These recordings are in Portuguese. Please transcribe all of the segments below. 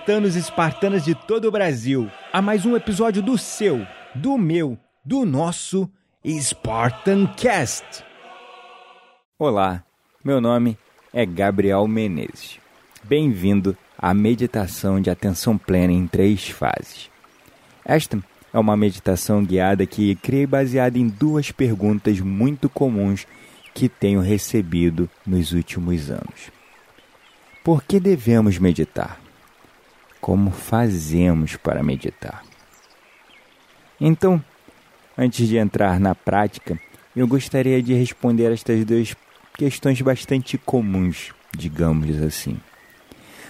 Espartanos e espartanas de todo o Brasil, a mais um episódio do seu, do meu, do nosso Spartan Cast. Olá, meu nome é Gabriel Menezes. Bem-vindo à meditação de atenção plena em três fases. Esta é uma meditação guiada que criei baseada em duas perguntas muito comuns que tenho recebido nos últimos anos. Por que devemos meditar? Como fazemos para meditar? Então, antes de entrar na prática, eu gostaria de responder estas duas questões bastante comuns, digamos assim.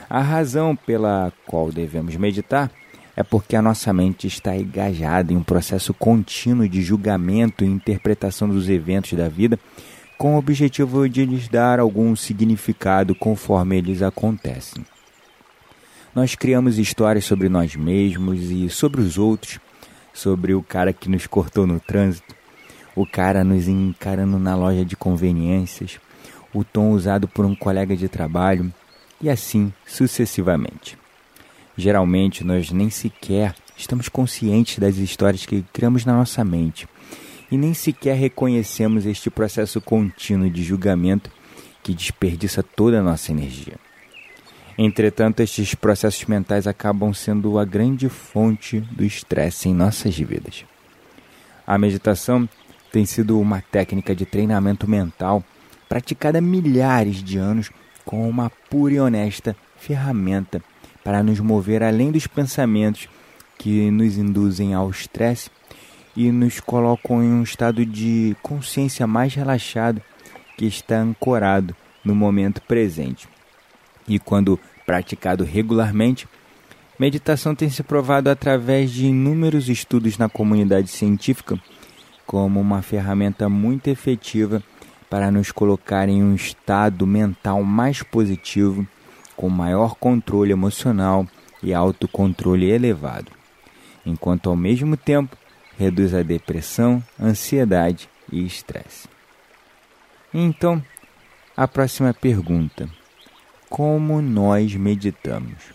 A razão pela qual devemos meditar é porque a nossa mente está engajada em um processo contínuo de julgamento e interpretação dos eventos da vida com o objetivo de lhes dar algum significado conforme eles acontecem. Nós criamos histórias sobre nós mesmos e sobre os outros, sobre o cara que nos cortou no trânsito, o cara nos encarando na loja de conveniências, o tom usado por um colega de trabalho e assim sucessivamente. Geralmente nós nem sequer estamos conscientes das histórias que criamos na nossa mente e nem sequer reconhecemos este processo contínuo de julgamento que desperdiça toda a nossa energia. Entretanto, estes processos mentais acabam sendo a grande fonte do estresse em nossas vidas. A meditação tem sido uma técnica de treinamento mental praticada milhares de anos como uma pura e honesta ferramenta para nos mover além dos pensamentos que nos induzem ao estresse e nos colocam em um estado de consciência mais relaxado que está ancorado no momento presente. E quando praticado regularmente, meditação tem se provado através de inúmeros estudos na comunidade científica como uma ferramenta muito efetiva para nos colocar em um estado mental mais positivo, com maior controle emocional e autocontrole elevado, enquanto ao mesmo tempo reduz a depressão, ansiedade e estresse. Então, a próxima pergunta: Como nós meditamos?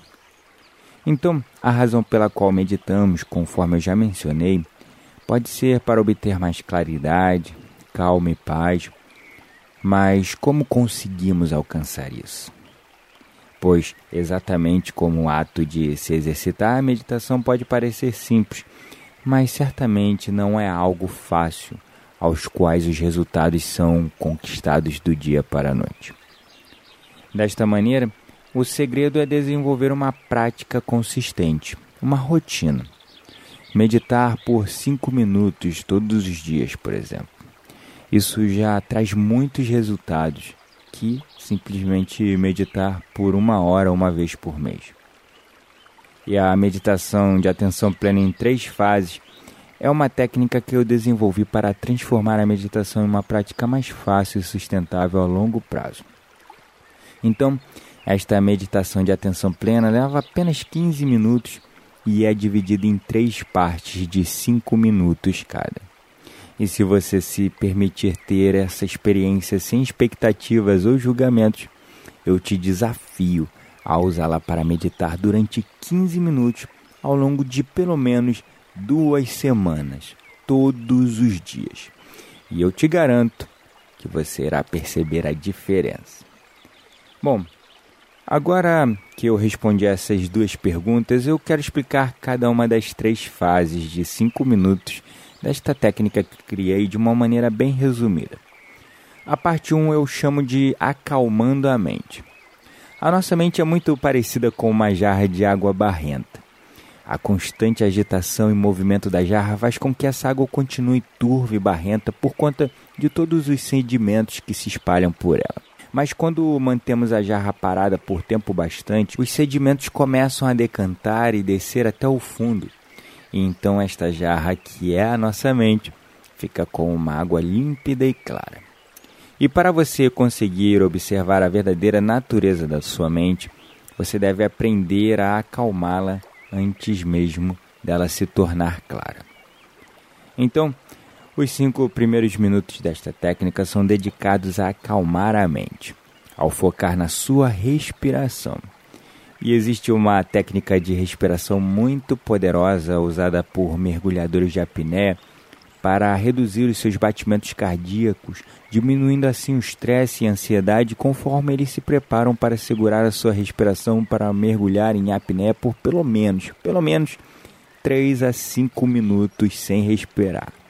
Então, a razão pela qual meditamos, conforme eu já mencionei, pode ser para obter mais claridade, calma e paz. Mas como conseguimos alcançar isso? Pois, exatamente como o ato de se exercitar, a meditação pode parecer simples, mas certamente não é algo fácil aos quais os resultados são conquistados do dia para a noite. Desta maneira, o segredo é desenvolver uma prática consistente, uma rotina. Meditar por cinco minutos todos os dias, por exemplo. Isso já traz muitos resultados que simplesmente meditar por uma hora uma vez por mês e a meditação de atenção plena em três fases é uma técnica que eu desenvolvi para transformar a meditação em uma prática mais fácil e sustentável a longo prazo. Então, esta meditação de atenção plena leva apenas 15 minutos e é dividida em três partes de 5 minutos cada. E se você se permitir ter essa experiência sem expectativas ou julgamentos, eu te desafio a usá-la para meditar durante 15 minutos ao longo de pelo menos duas semanas, todos os dias. E eu te garanto que você irá perceber a diferença. Bom, agora que eu respondi essas duas perguntas, eu quero explicar cada uma das três fases de cinco minutos desta técnica que criei de uma maneira bem resumida. A parte 1 eu chamo de acalmando a mente. A nossa mente é muito parecida com uma jarra de água barrenta. A constante agitação e movimento da jarra faz com que essa água continue turva e barrenta por conta de todos os sedimentos que se espalham por ela. Mas quando mantemos a jarra parada por tempo bastante, os sedimentos começam a decantar e descer até o fundo. E então esta jarra, que é a nossa mente, fica com uma água límpida e clara. E para você conseguir observar a verdadeira natureza da sua mente, você deve aprender a acalmá-la antes mesmo dela se tornar clara. Então, os cinco primeiros minutos desta técnica são dedicados a acalmar a mente, ao focar na sua respiração. E existe uma técnica de respiração muito poderosa usada por mergulhadores de apneia para reduzir os seus batimentos cardíacos, diminuindo assim o estresse e a ansiedade conforme eles se preparam para segurar a sua respiração para mergulhar em apneia por pelo menos, pelo menos 3 a 5 minutos sem respirar.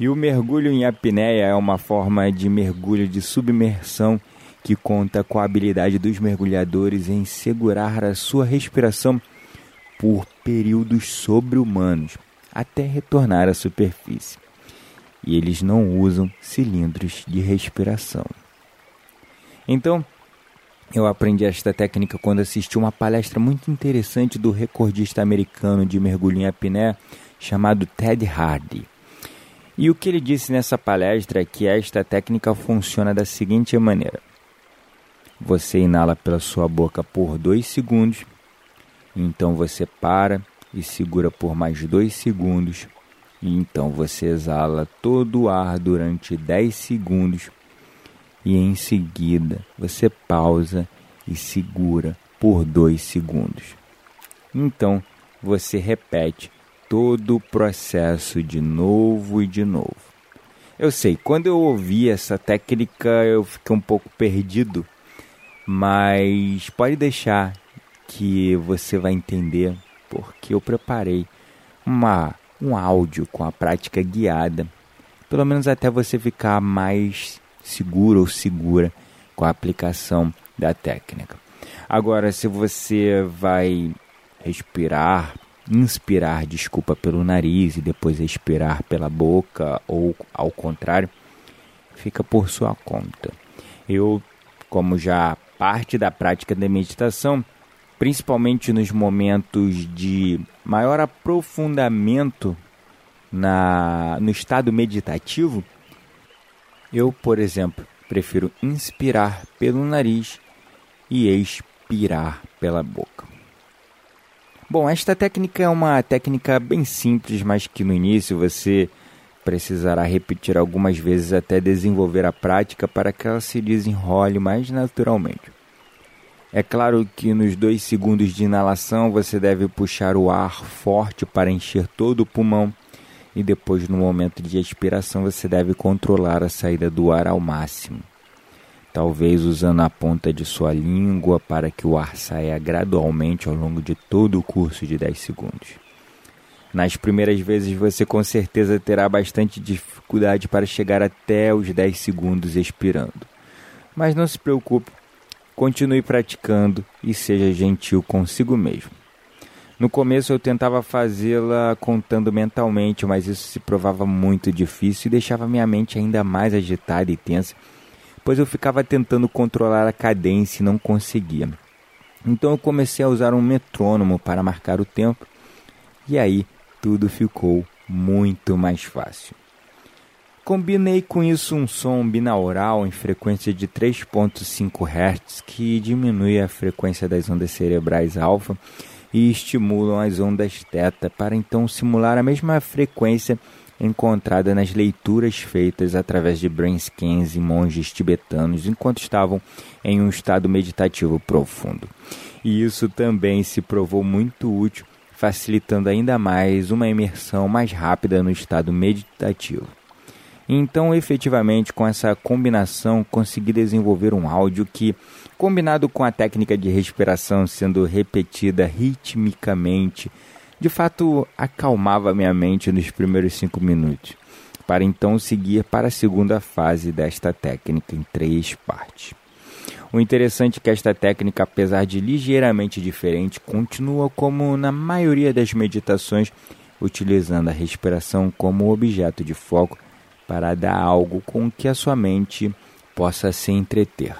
E o mergulho em apneia é uma forma de mergulho de submersão que conta com a habilidade dos mergulhadores em segurar a sua respiração por períodos sobre-humanos até retornar à superfície. E eles não usam cilindros de respiração. Então, eu aprendi esta técnica quando assisti uma palestra muito interessante do recordista americano de mergulho em apneia chamado Ted Hardy. E o que ele disse nessa palestra é que esta técnica funciona da seguinte maneira: você inala pela sua boca por dois segundos, então você para e segura por mais dois segundos, e então você exala todo o ar durante 10 segundos, e em seguida você pausa e segura por dois segundos. Então você repete todo o processo de novo e de novo. Eu sei, quando eu ouvi essa técnica eu fiquei um pouco perdido, mas pode deixar que você vai entender porque eu preparei uma, um áudio com a prática guiada, pelo menos até você ficar mais seguro ou segura com a aplicação da técnica. Agora, se você vai respirar inspirar, desculpa, pelo nariz e depois expirar pela boca ou ao contrário, fica por sua conta. Eu, como já parte da prática da meditação, principalmente nos momentos de maior aprofundamento na, no estado meditativo, eu, por exemplo, prefiro inspirar pelo nariz e expirar pela boca. Bom, esta técnica é uma técnica bem simples, mas que no início você precisará repetir algumas vezes até desenvolver a prática para que ela se desenrole mais naturalmente. É claro que nos dois segundos de inalação você deve puxar o ar forte para encher todo o pulmão e depois no momento de expiração você deve controlar a saída do ar ao máximo talvez usando a ponta de sua língua para que o ar saia gradualmente ao longo de todo o curso de 10 segundos. Nas primeiras vezes você com certeza terá bastante dificuldade para chegar até os 10 segundos expirando. Mas não se preocupe, continue praticando e seja gentil consigo mesmo. No começo eu tentava fazê-la contando mentalmente, mas isso se provava muito difícil e deixava minha mente ainda mais agitada e tensa pois eu ficava tentando controlar a cadência e não conseguia. Então eu comecei a usar um metrônomo para marcar o tempo e aí tudo ficou muito mais fácil. Combinei com isso um som binaural em frequência de 3.5 Hz que diminui a frequência das ondas cerebrais alfa e estimulam as ondas θ para então simular a mesma frequência encontrada nas leituras feitas através de brain scans em monges tibetanos enquanto estavam em um estado meditativo profundo. E isso também se provou muito útil, facilitando ainda mais uma imersão mais rápida no estado meditativo. Então, efetivamente, com essa combinação, consegui desenvolver um áudio que, combinado com a técnica de respiração sendo repetida ritmicamente, de fato acalmava minha mente nos primeiros cinco minutos, para então seguir para a segunda fase desta técnica em três partes. O interessante é que esta técnica, apesar de ligeiramente diferente, continua como na maioria das meditações, utilizando a respiração como objeto de foco para dar algo com que a sua mente possa se entreter.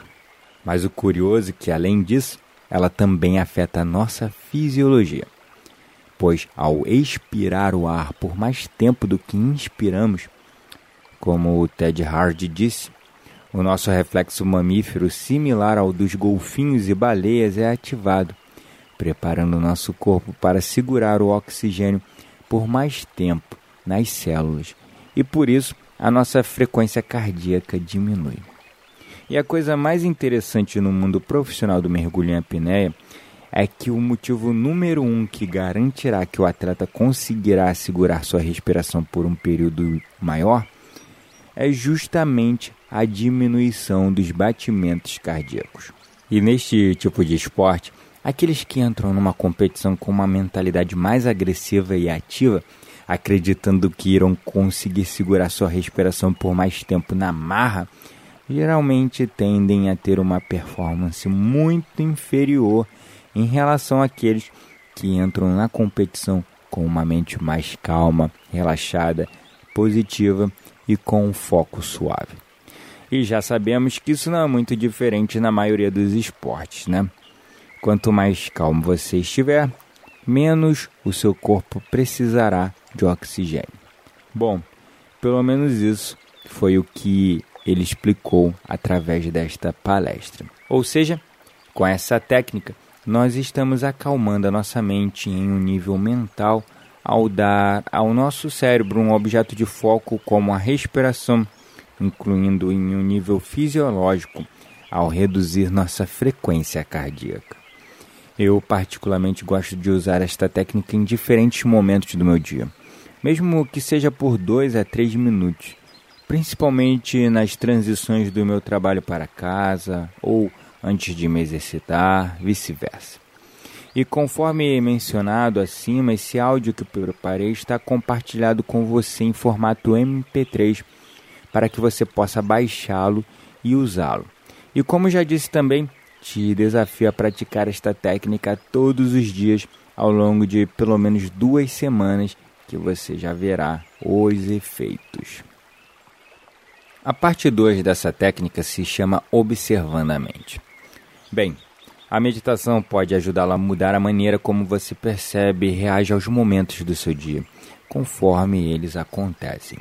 Mas o curioso é que, além disso, ela também afeta a nossa fisiologia. Pois, ao expirar o ar por mais tempo do que inspiramos, como o Ted Hardy disse, o nosso reflexo mamífero, similar ao dos golfinhos e baleias, é ativado, preparando o nosso corpo para segurar o oxigênio por mais tempo nas células e por isso a nossa frequência cardíaca diminui. E a coisa mais interessante no mundo profissional do mergulho em apneia é que o motivo número um que garantirá que o atleta conseguirá segurar sua respiração por um período maior é justamente a diminuição dos batimentos cardíacos. E neste tipo de esporte, aqueles que entram numa competição com uma mentalidade mais agressiva e ativa, acreditando que irão conseguir segurar sua respiração por mais tempo na marra, geralmente tendem a ter uma performance muito inferior em relação àqueles que entram na competição com uma mente mais calma, relaxada, positiva e com um foco suave. E já sabemos que isso não é muito diferente na maioria dos esportes, né? Quanto mais calmo você estiver, menos o seu corpo precisará de oxigênio. Bom, pelo menos isso foi o que ele explicou através desta palestra. Ou seja, com essa técnica, nós estamos acalmando a nossa mente em um nível mental ao dar ao nosso cérebro um objeto de foco como a respiração incluindo em um nível fisiológico, ao reduzir nossa frequência cardíaca. Eu, particularmente, gosto de usar esta técnica em diferentes momentos do meu dia, mesmo que seja por dois a três minutos, principalmente nas transições do meu trabalho para casa ou antes de me exercitar, vice-versa. E conforme mencionado acima, esse áudio que preparei está compartilhado com você em formato MP3 para que você possa baixá-lo e usá-lo. E como já disse também, te desafio a praticar esta técnica todos os dias ao longo de pelo menos duas semanas que você já verá os efeitos. A parte 2 dessa técnica se chama Observando a Mente. Bem, a meditação pode ajudá-la a mudar a maneira como você percebe e reage aos momentos do seu dia, conforme eles acontecem.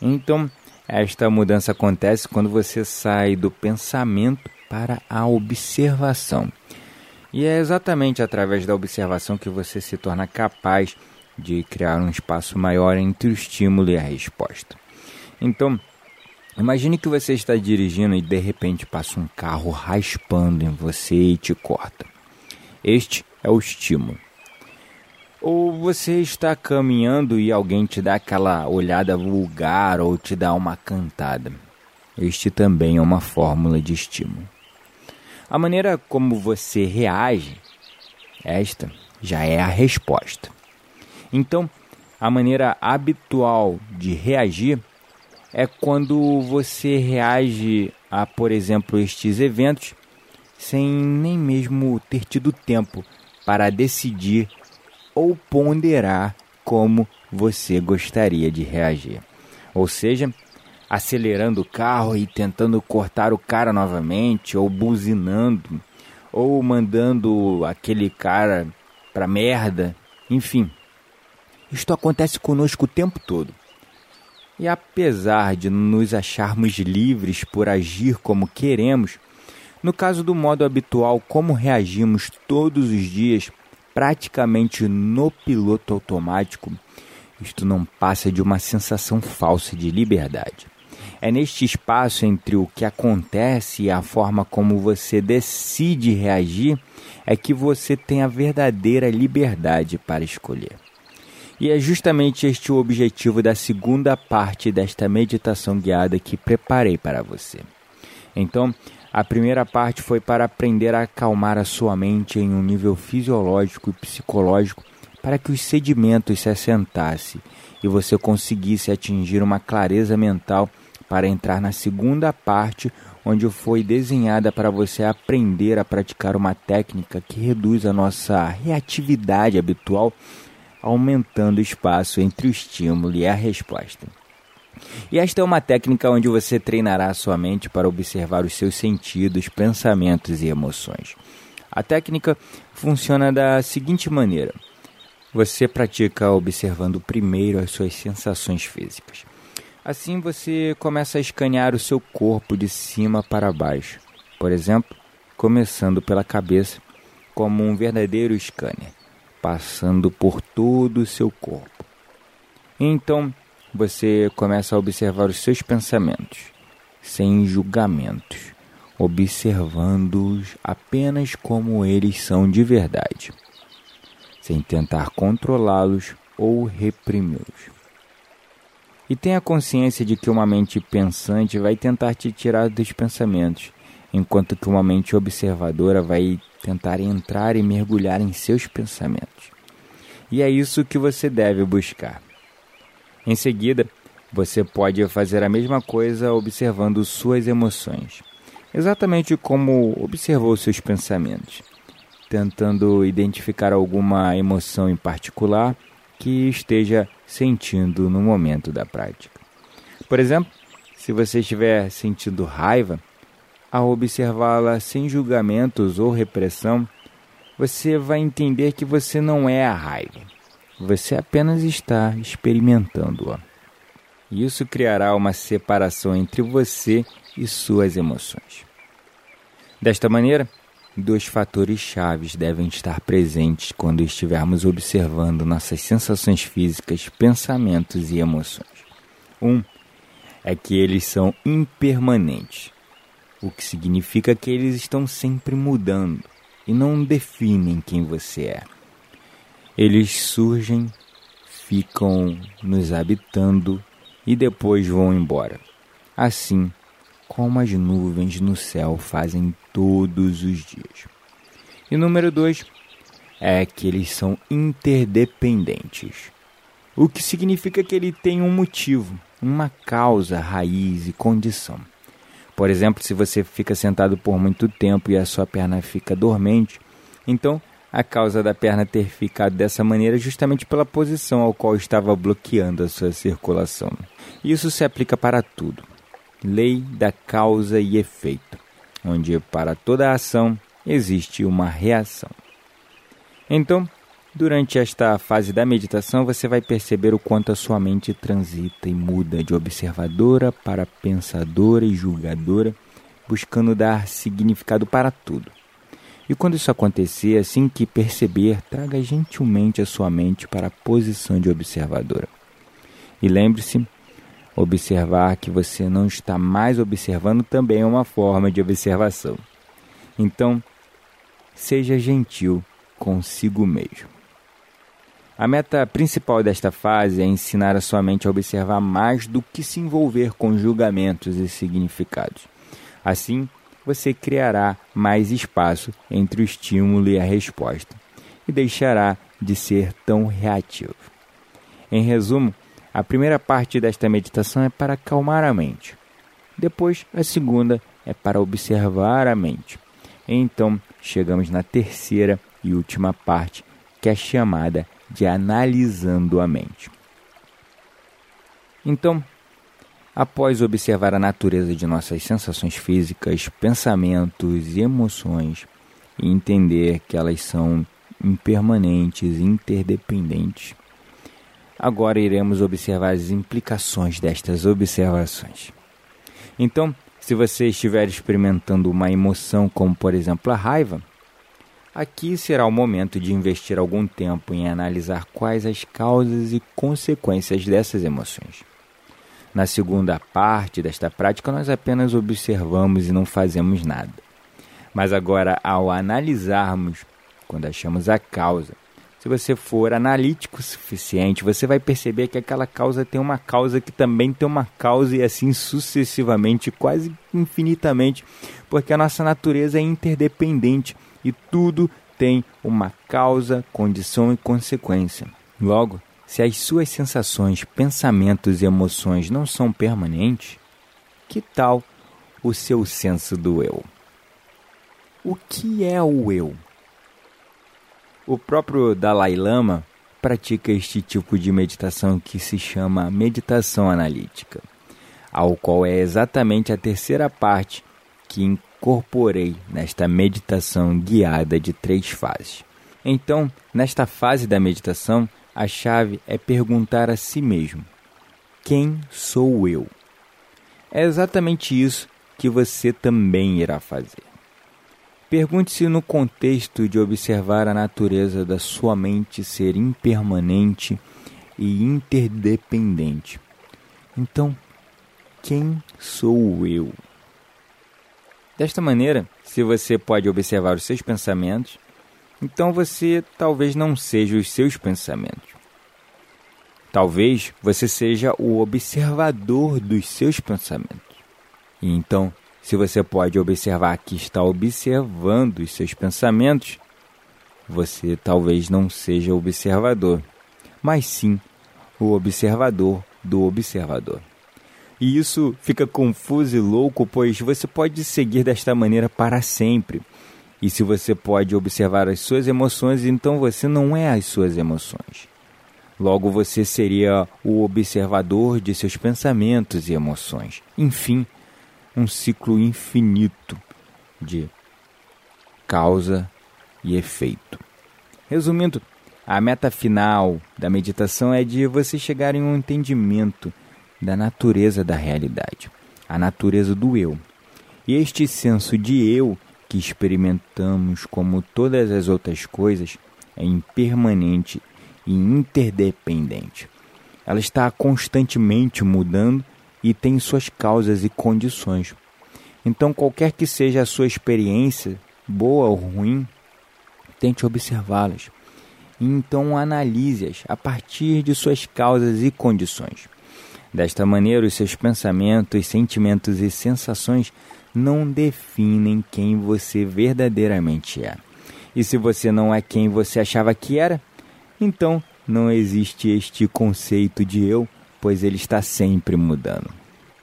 Então, esta mudança acontece quando você sai do pensamento para a observação. E é exatamente através da observação que você se torna capaz de criar um espaço maior entre o estímulo e a resposta. Então, imagine que você está dirigindo e de repente passa um carro raspando em você e te corta. Este é o estímulo. Ou você está caminhando e alguém te dá aquela olhada vulgar ou te dá uma cantada. Este também é uma fórmula de estímulo. A maneira como você reage, esta já é a resposta. Então, a maneira habitual de reagir é quando você reage a, por exemplo, estes eventos sem nem mesmo ter tido tempo para decidir ou ponderar como você gostaria de reagir. Ou seja, acelerando o carro e tentando cortar o cara novamente, ou buzinando, ou mandando aquele cara pra merda, enfim. Isto acontece conosco o tempo todo. E apesar de nos acharmos livres por agir como queremos, no caso do modo habitual, como reagimos todos os dias, praticamente no piloto automático, isto não passa de uma sensação falsa de liberdade. É neste espaço entre o que acontece e a forma como você decide reagir é que você tem a verdadeira liberdade para escolher. E é justamente este o objetivo da segunda parte desta meditação guiada que preparei para você. Então, a primeira parte foi para aprender a acalmar a sua mente em um nível fisiológico e psicológico para que os sedimentos se assentassem e você conseguisse atingir uma clareza mental para entrar na segunda parte, onde foi desenhada para você aprender a praticar uma técnica que reduz a nossa reatividade habitual, aumentando o espaço entre o estímulo e a resposta. E esta é uma técnica onde você treinará sua mente para observar os seus sentidos, pensamentos e emoções. A técnica funciona da seguinte maneira: você pratica observando primeiro as suas sensações físicas. Assim você começa a escanear o seu corpo de cima para baixo. Por exemplo, começando pela cabeça, como um verdadeiro scanner, passando por todo o seu corpo. Então, você começa a observar os seus pensamentos, sem julgamentos, observando-os apenas como eles são de verdade, sem tentar controlá-los ou reprimi-los. E tenha consciência de que uma mente pensante vai tentar te tirar dos pensamentos, enquanto que uma mente observadora vai tentar entrar e mergulhar em seus pensamentos. E é isso que você deve buscar. Em seguida, você pode fazer a mesma coisa observando suas emoções, exatamente como observou seus pensamentos, tentando identificar alguma emoção em particular que esteja sentindo no momento da prática. Por exemplo, se você estiver sentindo raiva, ao observá-la sem julgamentos ou repressão, você vai entender que você não é a raiva você apenas está experimentando-a. Isso criará uma separação entre você e suas emoções. Desta maneira, dois fatores chaves devem estar presentes quando estivermos observando nossas sensações físicas, pensamentos e emoções. Um é que eles são impermanentes, o que significa que eles estão sempre mudando e não definem quem você é. Eles surgem, ficam nos habitando e depois vão embora. Assim como as nuvens no céu fazem todos os dias. E número dois é que eles são interdependentes, o que significa que ele tem um motivo, uma causa, raiz e condição. Por exemplo, se você fica sentado por muito tempo e a sua perna fica dormente, então a causa da perna ter ficado dessa maneira justamente pela posição ao qual estava bloqueando a sua circulação. Isso se aplica para tudo. Lei da causa e efeito, onde para toda ação existe uma reação. Então, durante esta fase da meditação, você vai perceber o quanto a sua mente transita e muda de observadora para pensadora e julgadora, buscando dar significado para tudo e quando isso acontecer, assim que perceber, traga gentilmente a sua mente para a posição de observadora. E lembre-se, observar que você não está mais observando também é uma forma de observação. Então, seja gentil consigo mesmo. A meta principal desta fase é ensinar a sua mente a observar mais do que se envolver com julgamentos e significados. Assim, você criará mais espaço entre o estímulo e a resposta e deixará de ser tão reativo. Em resumo, a primeira parte desta meditação é para acalmar a mente. Depois, a segunda é para observar a mente. Então, chegamos na terceira e última parte, que é chamada de analisando a mente. Então, Após observar a natureza de nossas sensações físicas, pensamentos e emoções e entender que elas são impermanentes e interdependentes, agora iremos observar as implicações destas observações. Então, se você estiver experimentando uma emoção como, por exemplo, a raiva, aqui será o momento de investir algum tempo em analisar quais as causas e consequências dessas emoções. Na segunda parte desta prática, nós apenas observamos e não fazemos nada. Mas agora, ao analisarmos, quando achamos a causa, se você for analítico o suficiente, você vai perceber que aquela causa tem uma causa que também tem uma causa e assim sucessivamente, quase infinitamente, porque a nossa natureza é interdependente e tudo tem uma causa, condição e consequência. Logo, se as suas sensações, pensamentos e emoções não são permanentes, que tal o seu senso do eu? O que é o eu? O próprio Dalai Lama pratica este tipo de meditação que se chama meditação analítica, ao qual é exatamente a terceira parte que incorporei nesta meditação guiada de três fases. Então, nesta fase da meditação, a chave é perguntar a si mesmo: quem sou eu? É exatamente isso que você também irá fazer. Pergunte-se no contexto de observar a natureza da sua mente ser impermanente e interdependente. Então, quem sou eu? Desta maneira, se você pode observar os seus pensamentos, então você talvez não seja os seus pensamentos. Talvez você seja o observador dos seus pensamentos. E então se você pode observar que está observando os seus pensamentos, você talvez não seja o observador, mas sim o observador do observador. E isso fica confuso e louco, pois você pode seguir desta maneira para sempre. E se você pode observar as suas emoções, então você não é as suas emoções. Logo, você seria o observador de seus pensamentos e emoções. Enfim, um ciclo infinito de causa e efeito. Resumindo, a meta final da meditação é de você chegar em um entendimento da natureza da realidade, a natureza do eu. E este senso de eu que experimentamos como todas as outras coisas é impermanente e interdependente. Ela está constantemente mudando e tem suas causas e condições. Então, qualquer que seja a sua experiência, boa ou ruim, tente observá-las. Então analise-as a partir de suas causas e condições. Desta maneira, os seus pensamentos, sentimentos e sensações não definem quem você verdadeiramente é. E se você não é quem você achava que era, então não existe este conceito de eu pois ele está sempre mudando.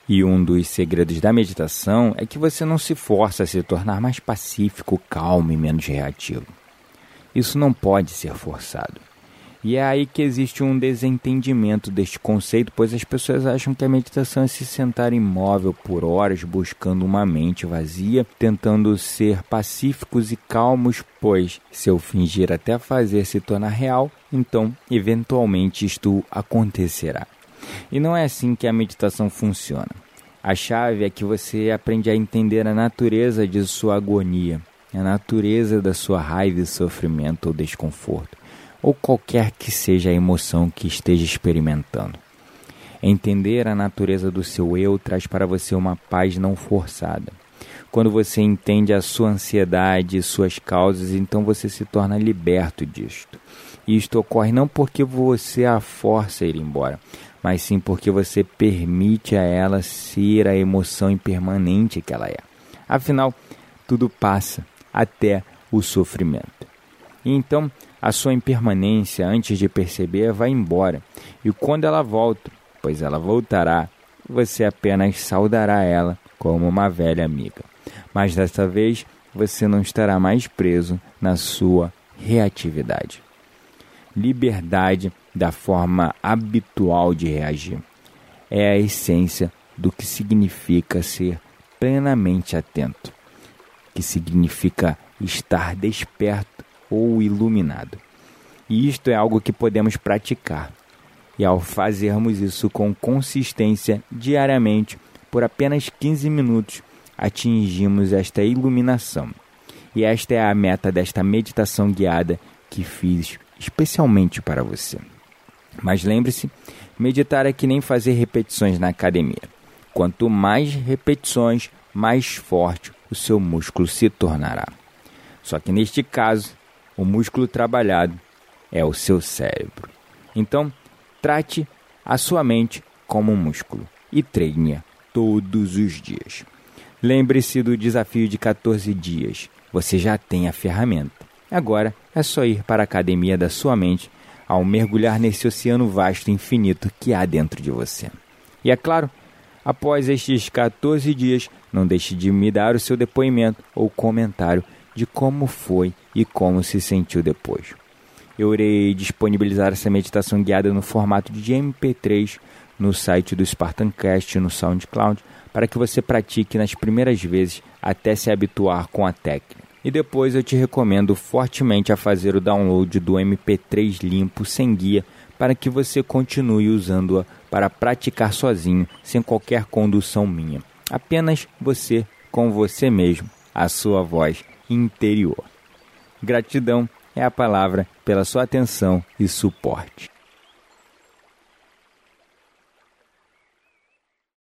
E um dos segredos da meditação é que você não se força a se tornar mais pacífico, calmo e menos reativo. Isso não pode ser forçado. E é aí que existe um desentendimento deste conceito, pois as pessoas acham que a meditação é se sentar imóvel por horas buscando uma mente vazia, tentando ser pacíficos e calmos, pois se eu fingir até fazer se tornar real, então eventualmente isto acontecerá. E não é assim que a meditação funciona. A chave é que você aprende a entender a natureza de sua agonia, a natureza da sua raiva sofrimento ou desconforto, ou qualquer que seja a emoção que esteja experimentando. Entender a natureza do seu eu traz para você uma paz não forçada. Quando você entende a sua ansiedade e suas causas, então você se torna liberto disto. E isto ocorre não porque você a força a ir embora, mas sim porque você permite a ela ser a emoção impermanente que ela é. Afinal, tudo passa até o sofrimento. E então, a sua impermanência, antes de perceber, vai embora. E quando ela volta, pois ela voltará, você apenas saudará ela como uma velha amiga. Mas desta vez, você não estará mais preso na sua reatividade. Liberdade da forma habitual de reagir. É a essência do que significa ser plenamente atento, que significa estar desperto ou iluminado. E isto é algo que podemos praticar. E ao fazermos isso com consistência diariamente, por apenas 15 minutos, atingimos esta iluminação. E esta é a meta desta meditação guiada que fiz especialmente para você. Mas lembre-se, meditar é que nem fazer repetições na academia. Quanto mais repetições, mais forte o seu músculo se tornará. Só que neste caso, o músculo trabalhado é o seu cérebro. Então, trate a sua mente como um músculo e treine todos os dias. Lembre-se do desafio de 14 dias. Você já tem a ferramenta. Agora é só ir para a academia da sua mente ao mergulhar nesse oceano vasto e infinito que há dentro de você. E é claro, Após estes 14 dias, não deixe de me dar o seu depoimento ou comentário de como foi e como se sentiu depois. Eu irei disponibilizar essa meditação guiada no formato de MP3 no site do Spartancast no SoundCloud para que você pratique nas primeiras vezes até se habituar com a técnica. E depois eu te recomendo fortemente a fazer o download do MP3 limpo sem guia para que você continue usando-a para praticar sozinho, sem qualquer condução minha. Apenas você com você mesmo, a sua voz interior. Gratidão é a palavra pela sua atenção e suporte.